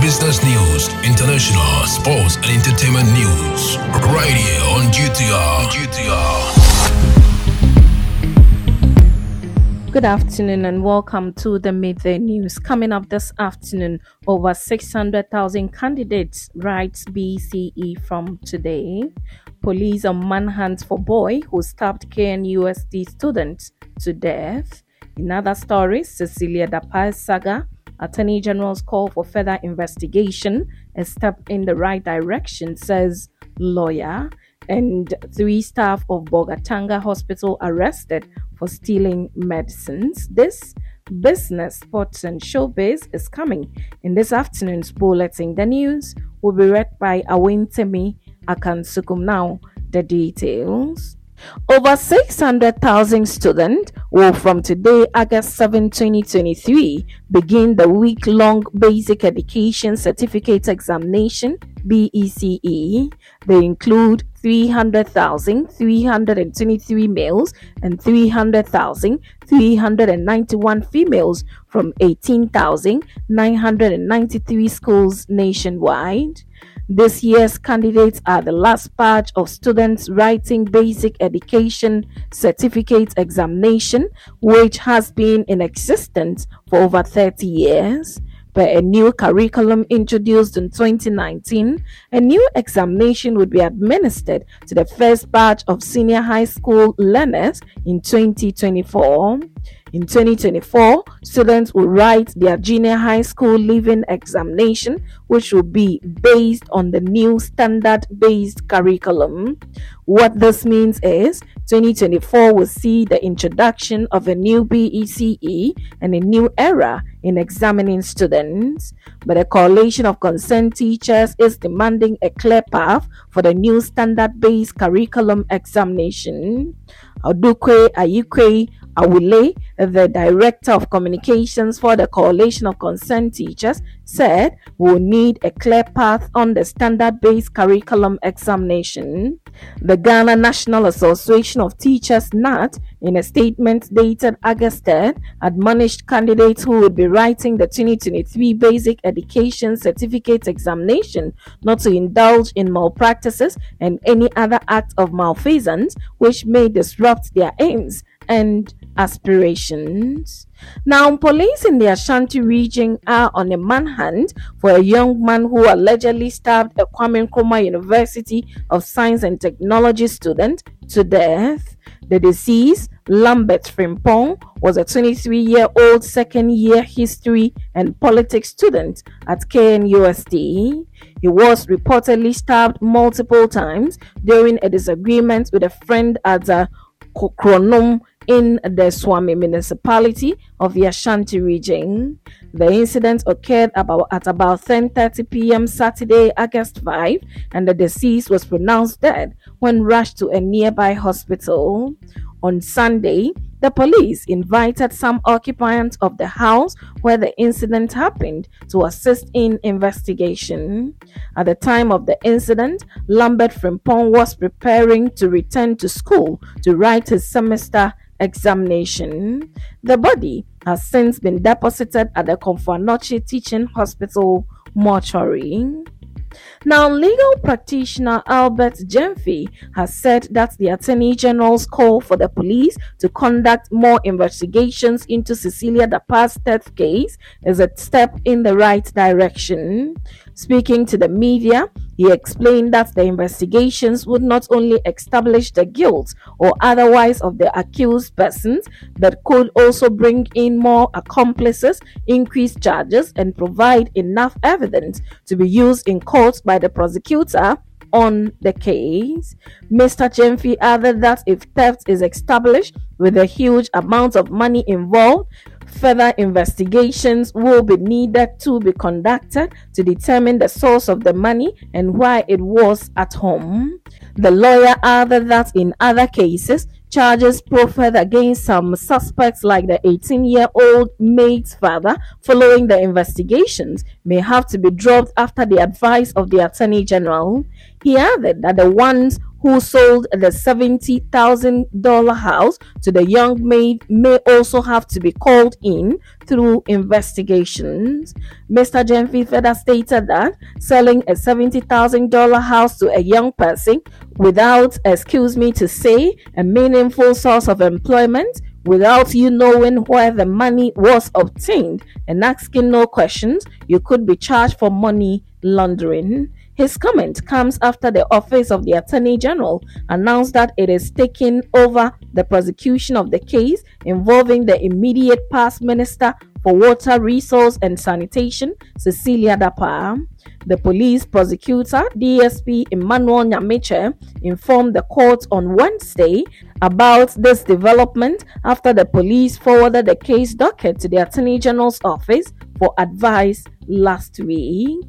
business news, international, sports, and entertainment news. Right here on GTR. GTR. Good afternoon and welcome to the Midday News. Coming up this afternoon, over 600,000 candidates writes BECE from today. Police on manhunt for boy who stabbed KNUST student to death. In other stories, Cecilia Dapaah's saga, Attorney General's call for further investigation, a step in the right direction, says lawyer. And three staff of Bolgatanga Hospital arrested for stealing medicines. This business, sports, and showbiz is coming in this afternoon's bulletin. The news will be read by Awin Awentemi Akansukum. Now, the details. Over 600,000 students will from today, August 7, 2023, begin the week-long Basic Education Certificate Examination BECE. They include 300,323 males and 300,391 females from 18,993 schools nationwide. This year's candidates are the last batch of students writing basic education certificate examination, which has been in existence for over 30 years. Per a new curriculum introduced in 2019, a new examination would be administered to the first batch of senior high school learners in 2024. In 2024, students will write their junior high school leaving examination, which will be based on the new standard based curriculum. What this means is 2024 will see the introduction of a new BECE and a new era in examining students. But a coalition of concerned teachers is demanding a clear path for the new standard based curriculum examination. Odukwe Ayikwe Awule, the Director of Communications for the Coalition of Concerned Teachers, said we'll need a clear path on the standard-based curriculum examination. The Ghana National Association of Teachers, NAT, in a statement dated August 10, admonished candidates who would be writing the 2023 Basic Education Certificate examination not to indulge in malpractices and any other act of malfeasance which may disrupt their aims and aspirations. Now, police in the Ashanti region are on a manhunt for a young man who allegedly stabbed a Kwame Nkrumah University of Science and Technology student to death. The deceased, Lambert Frimpong, was a 23 year old second year history and politics student at KNUST. He was reportedly stabbed multiple times during a disagreement with a friend at the Kronom in the Suame municipality of the Ashanti region. The incident occurred about at about 10:30 p.m. Saturday, August 5, and the deceased was pronounced dead when rushed to a nearby hospital. On Sunday, the police invited some occupants of the house where the incident happened to assist in investigation. At the time of the incident, Lambert Frimpong was preparing to return to school to write his semester examination. The body has since been deposited at the Komfo Teaching Hospital mortuary. Now, legal practitioner Albert Gyamfi has said that the Attorney General's call for the police to conduct more investigations into Cecilia Dapaah's death case is a step in the right direction. Speaking to the media, he explained that the investigations would not only establish the guilt or otherwise of the accused persons, but could also bring in more accomplices, increase charges, and provide enough evidence to be used in court by the prosecutor on the case. Mr. Gyamfi added that if theft is established with a huge amount of money involved, Further investigations will be needed to be conducted to determine the source of the money and why it was at home. The lawyer added that in other cases, charges proffered against some suspects like the 18-year-old maid's father following the investigations may have to be dropped after the advice of the attorney general he added that the ones who sold the $70,000 house to the young maid may also have to be called in through investigations. Mr. Gyamfi further stated that selling a $70,000 house to a young person without, excuse me to say, a meaningful source of employment without you knowing where the money was obtained and asking no questions, you could be charged for money laundering. His comment comes after the Office of the Attorney General announced that it is taking over the prosecution of the case involving the immediate past Minister for Water, Resource and Sanitation, Cecilia Dapaah. The police prosecutor, DSP Emmanuel Nyamiche, informed the court on Wednesday about this development after the police forwarded the case docket to the Attorney General's office for advice last week.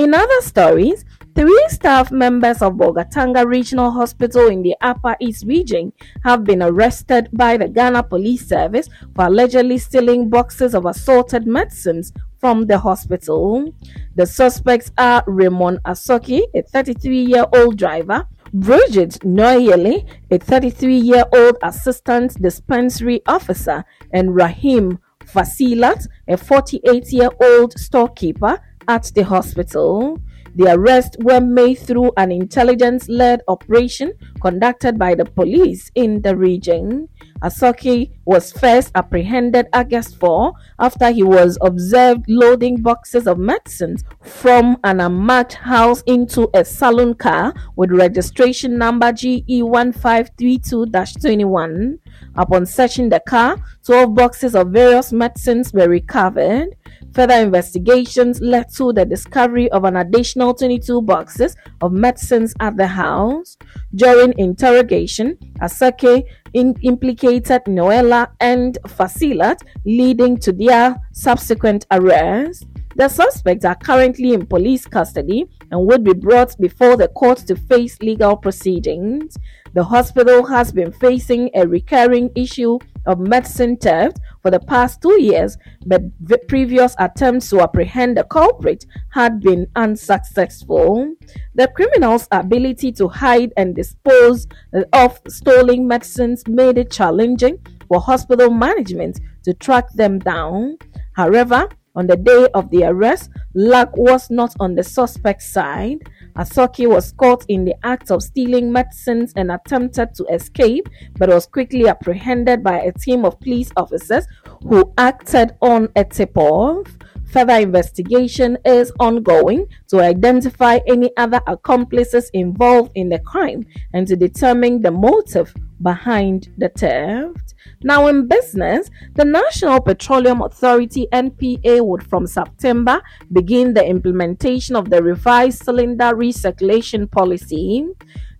In other stories, three staff members of Bolgatanga Regional Hospital in the Upper East region have been arrested by the Ghana Police Service for allegedly stealing boxes of assorted medicines from the hospital. The suspects are Raymond Asoki, a 33 year old driver, Bridget Noyele, a 33 year old assistant dispensary officer, and Rahim Fasilat, a 48 year old storekeeper at the hospital. The arrests were made through an intelligence led operation conducted by the police in the region. Asoki was first apprehended August 4 after he was observed loading boxes of medicines from an unmarked house into a saloon car with registration number GE1532-21. Upon searching the car, 12 boxes of various medicines were recovered. Further investigations led to the discovery of an additional 22 boxes of medicines at the house. During interrogation, Asake in- implicated Noella and Fasilat, leading to their subsequent arrest. The suspects are currently in police custody and would be brought before the court to face legal proceedings. The hospital has been facing a recurring issue of medicine theft for the past two years, but previous attempts to apprehend the culprit had been unsuccessful. The criminals' ability to hide and dispose of stolen medicines made it challenging for hospital management to track them down. However, on the day of the arrest, luck was not on the suspect's side. Asoki was caught in the act of stealing medicines and attempted to escape, but was quickly apprehended by a team of police officers who acted on a tip off. Further investigation is ongoing to identify any other accomplices involved in the crime and to determine the motive behind the theft. Now, in business, the National Petroleum Authority NPA would from September begin the implementation of the revised cylinder recirculation policy.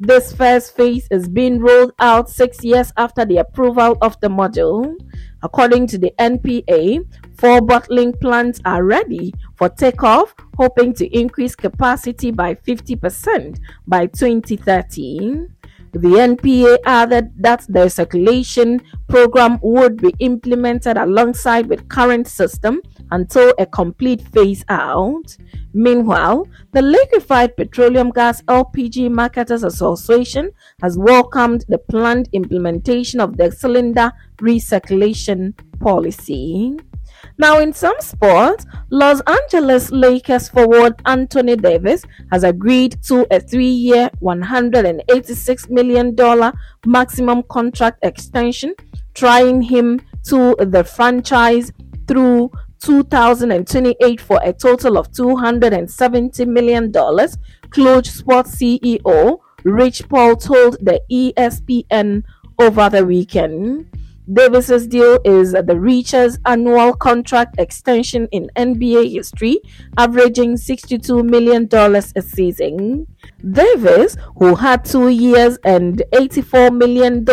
This first phase is being rolled out six years after the approval of the model. According to the NPA, four bottling plants are ready for takeoff, hoping to increase capacity by 50% by 2030. The NPA added that the circulation program would be implemented alongside with current system until a complete phase out. Meanwhile, the Liquefied Petroleum Gas LPG Marketers Association has welcomed the planned implementation of the cylinder recirculation policy. Now, in some sports, Los Angeles Lakers forward Anthony Davis has agreed to a three year, $186 million maximum contract extension, trying him to the franchise through 2028 for a total of $270 million, Clutch Sports CEO Rich Paul told the ESPN over the weekend. Davis's deal is the richest annual contract extension in NBA history, averaging $62 million a season. Davis, who had two years and $84 million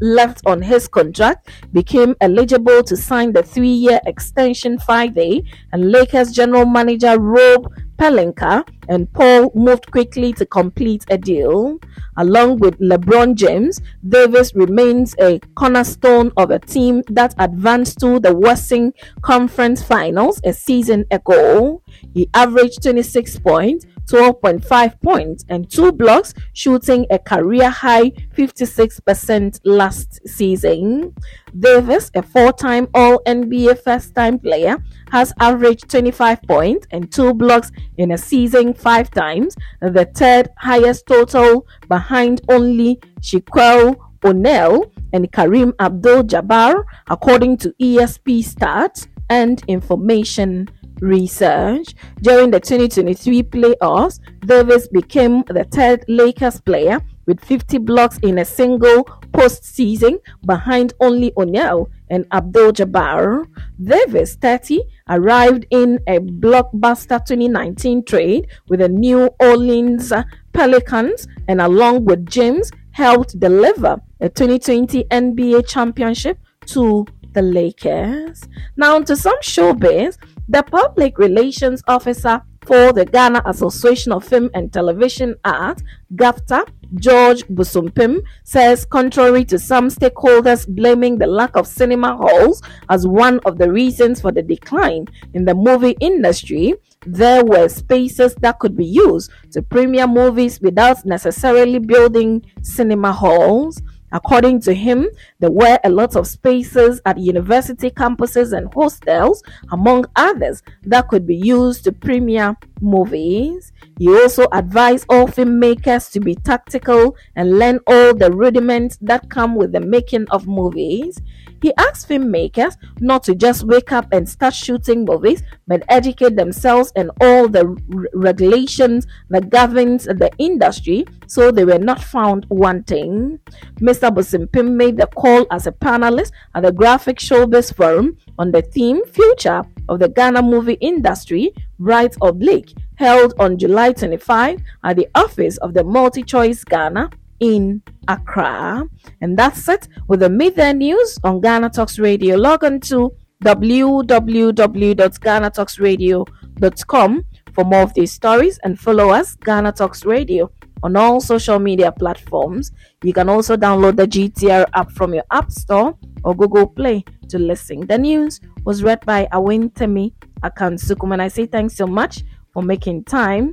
left on his contract, became eligible to sign the three year extension Friday, and Lakers general manager Rob Pelinka and Paul moved quickly to complete a deal. Along with LeBron James, Davis remains a cornerstone of a team that advanced to the Western Conference Finals a season ago. He averaged 26 points, 12.5 points, and two blocks, shooting a career high 56% last season. Davis, a four time All NBA first time player, has averaged 25 points and two blocks in a season five times, the third highest total behind only Shaquille O'Neal and Kareem Abdul Jabbar, according to ESPN stats and information research. During the 2023 playoffs, Davis became the third Lakers player with 50 blocks in a single postseason behind only O'Neal and Abdul Jabbar. Davis, 30, arrived in a blockbuster 2019 trade with the New Orleans Pelicans and along with James helped deliver a 2020 NBA championship to the Lakers. Now to some showbiz, the public relations officer for the Ghana Association of Film and Television Art, GAFTA, George Busumpim, says contrary to some stakeholders blaming the lack of cinema halls as one of the reasons for the decline in the movie industry, there were spaces that could be used to premiere movies without necessarily building cinema halls. According to him, there were a lot of spaces at university campuses and hostels, among others, that could be used to premiere movies. He also advised all filmmakers to be tactical and learn all the rudiments that come with the making of movies. He asked filmmakers not to just wake up and start shooting movies, but educate themselves and all the r- regulations that governs the industry so they were not found wanting. Mr. Busumpim made the call as a panelist at the Graphic Showbiz Forum on the theme Future of the Ghana Movie Industry, Right Oblique, held on July 25 at the office of the Multi Choice Ghana in Accra. And that's it with the Midday News on Ghana Talks Radio. Log on to www.ghanatalksradio.com for more of these stories and follow us, Ghana Talks Radio, on all social media platforms. You can also download the GTR app from your App Store or Google Play to listen. The news was read by Awentemi Akansukum, and I say thanks so much for making time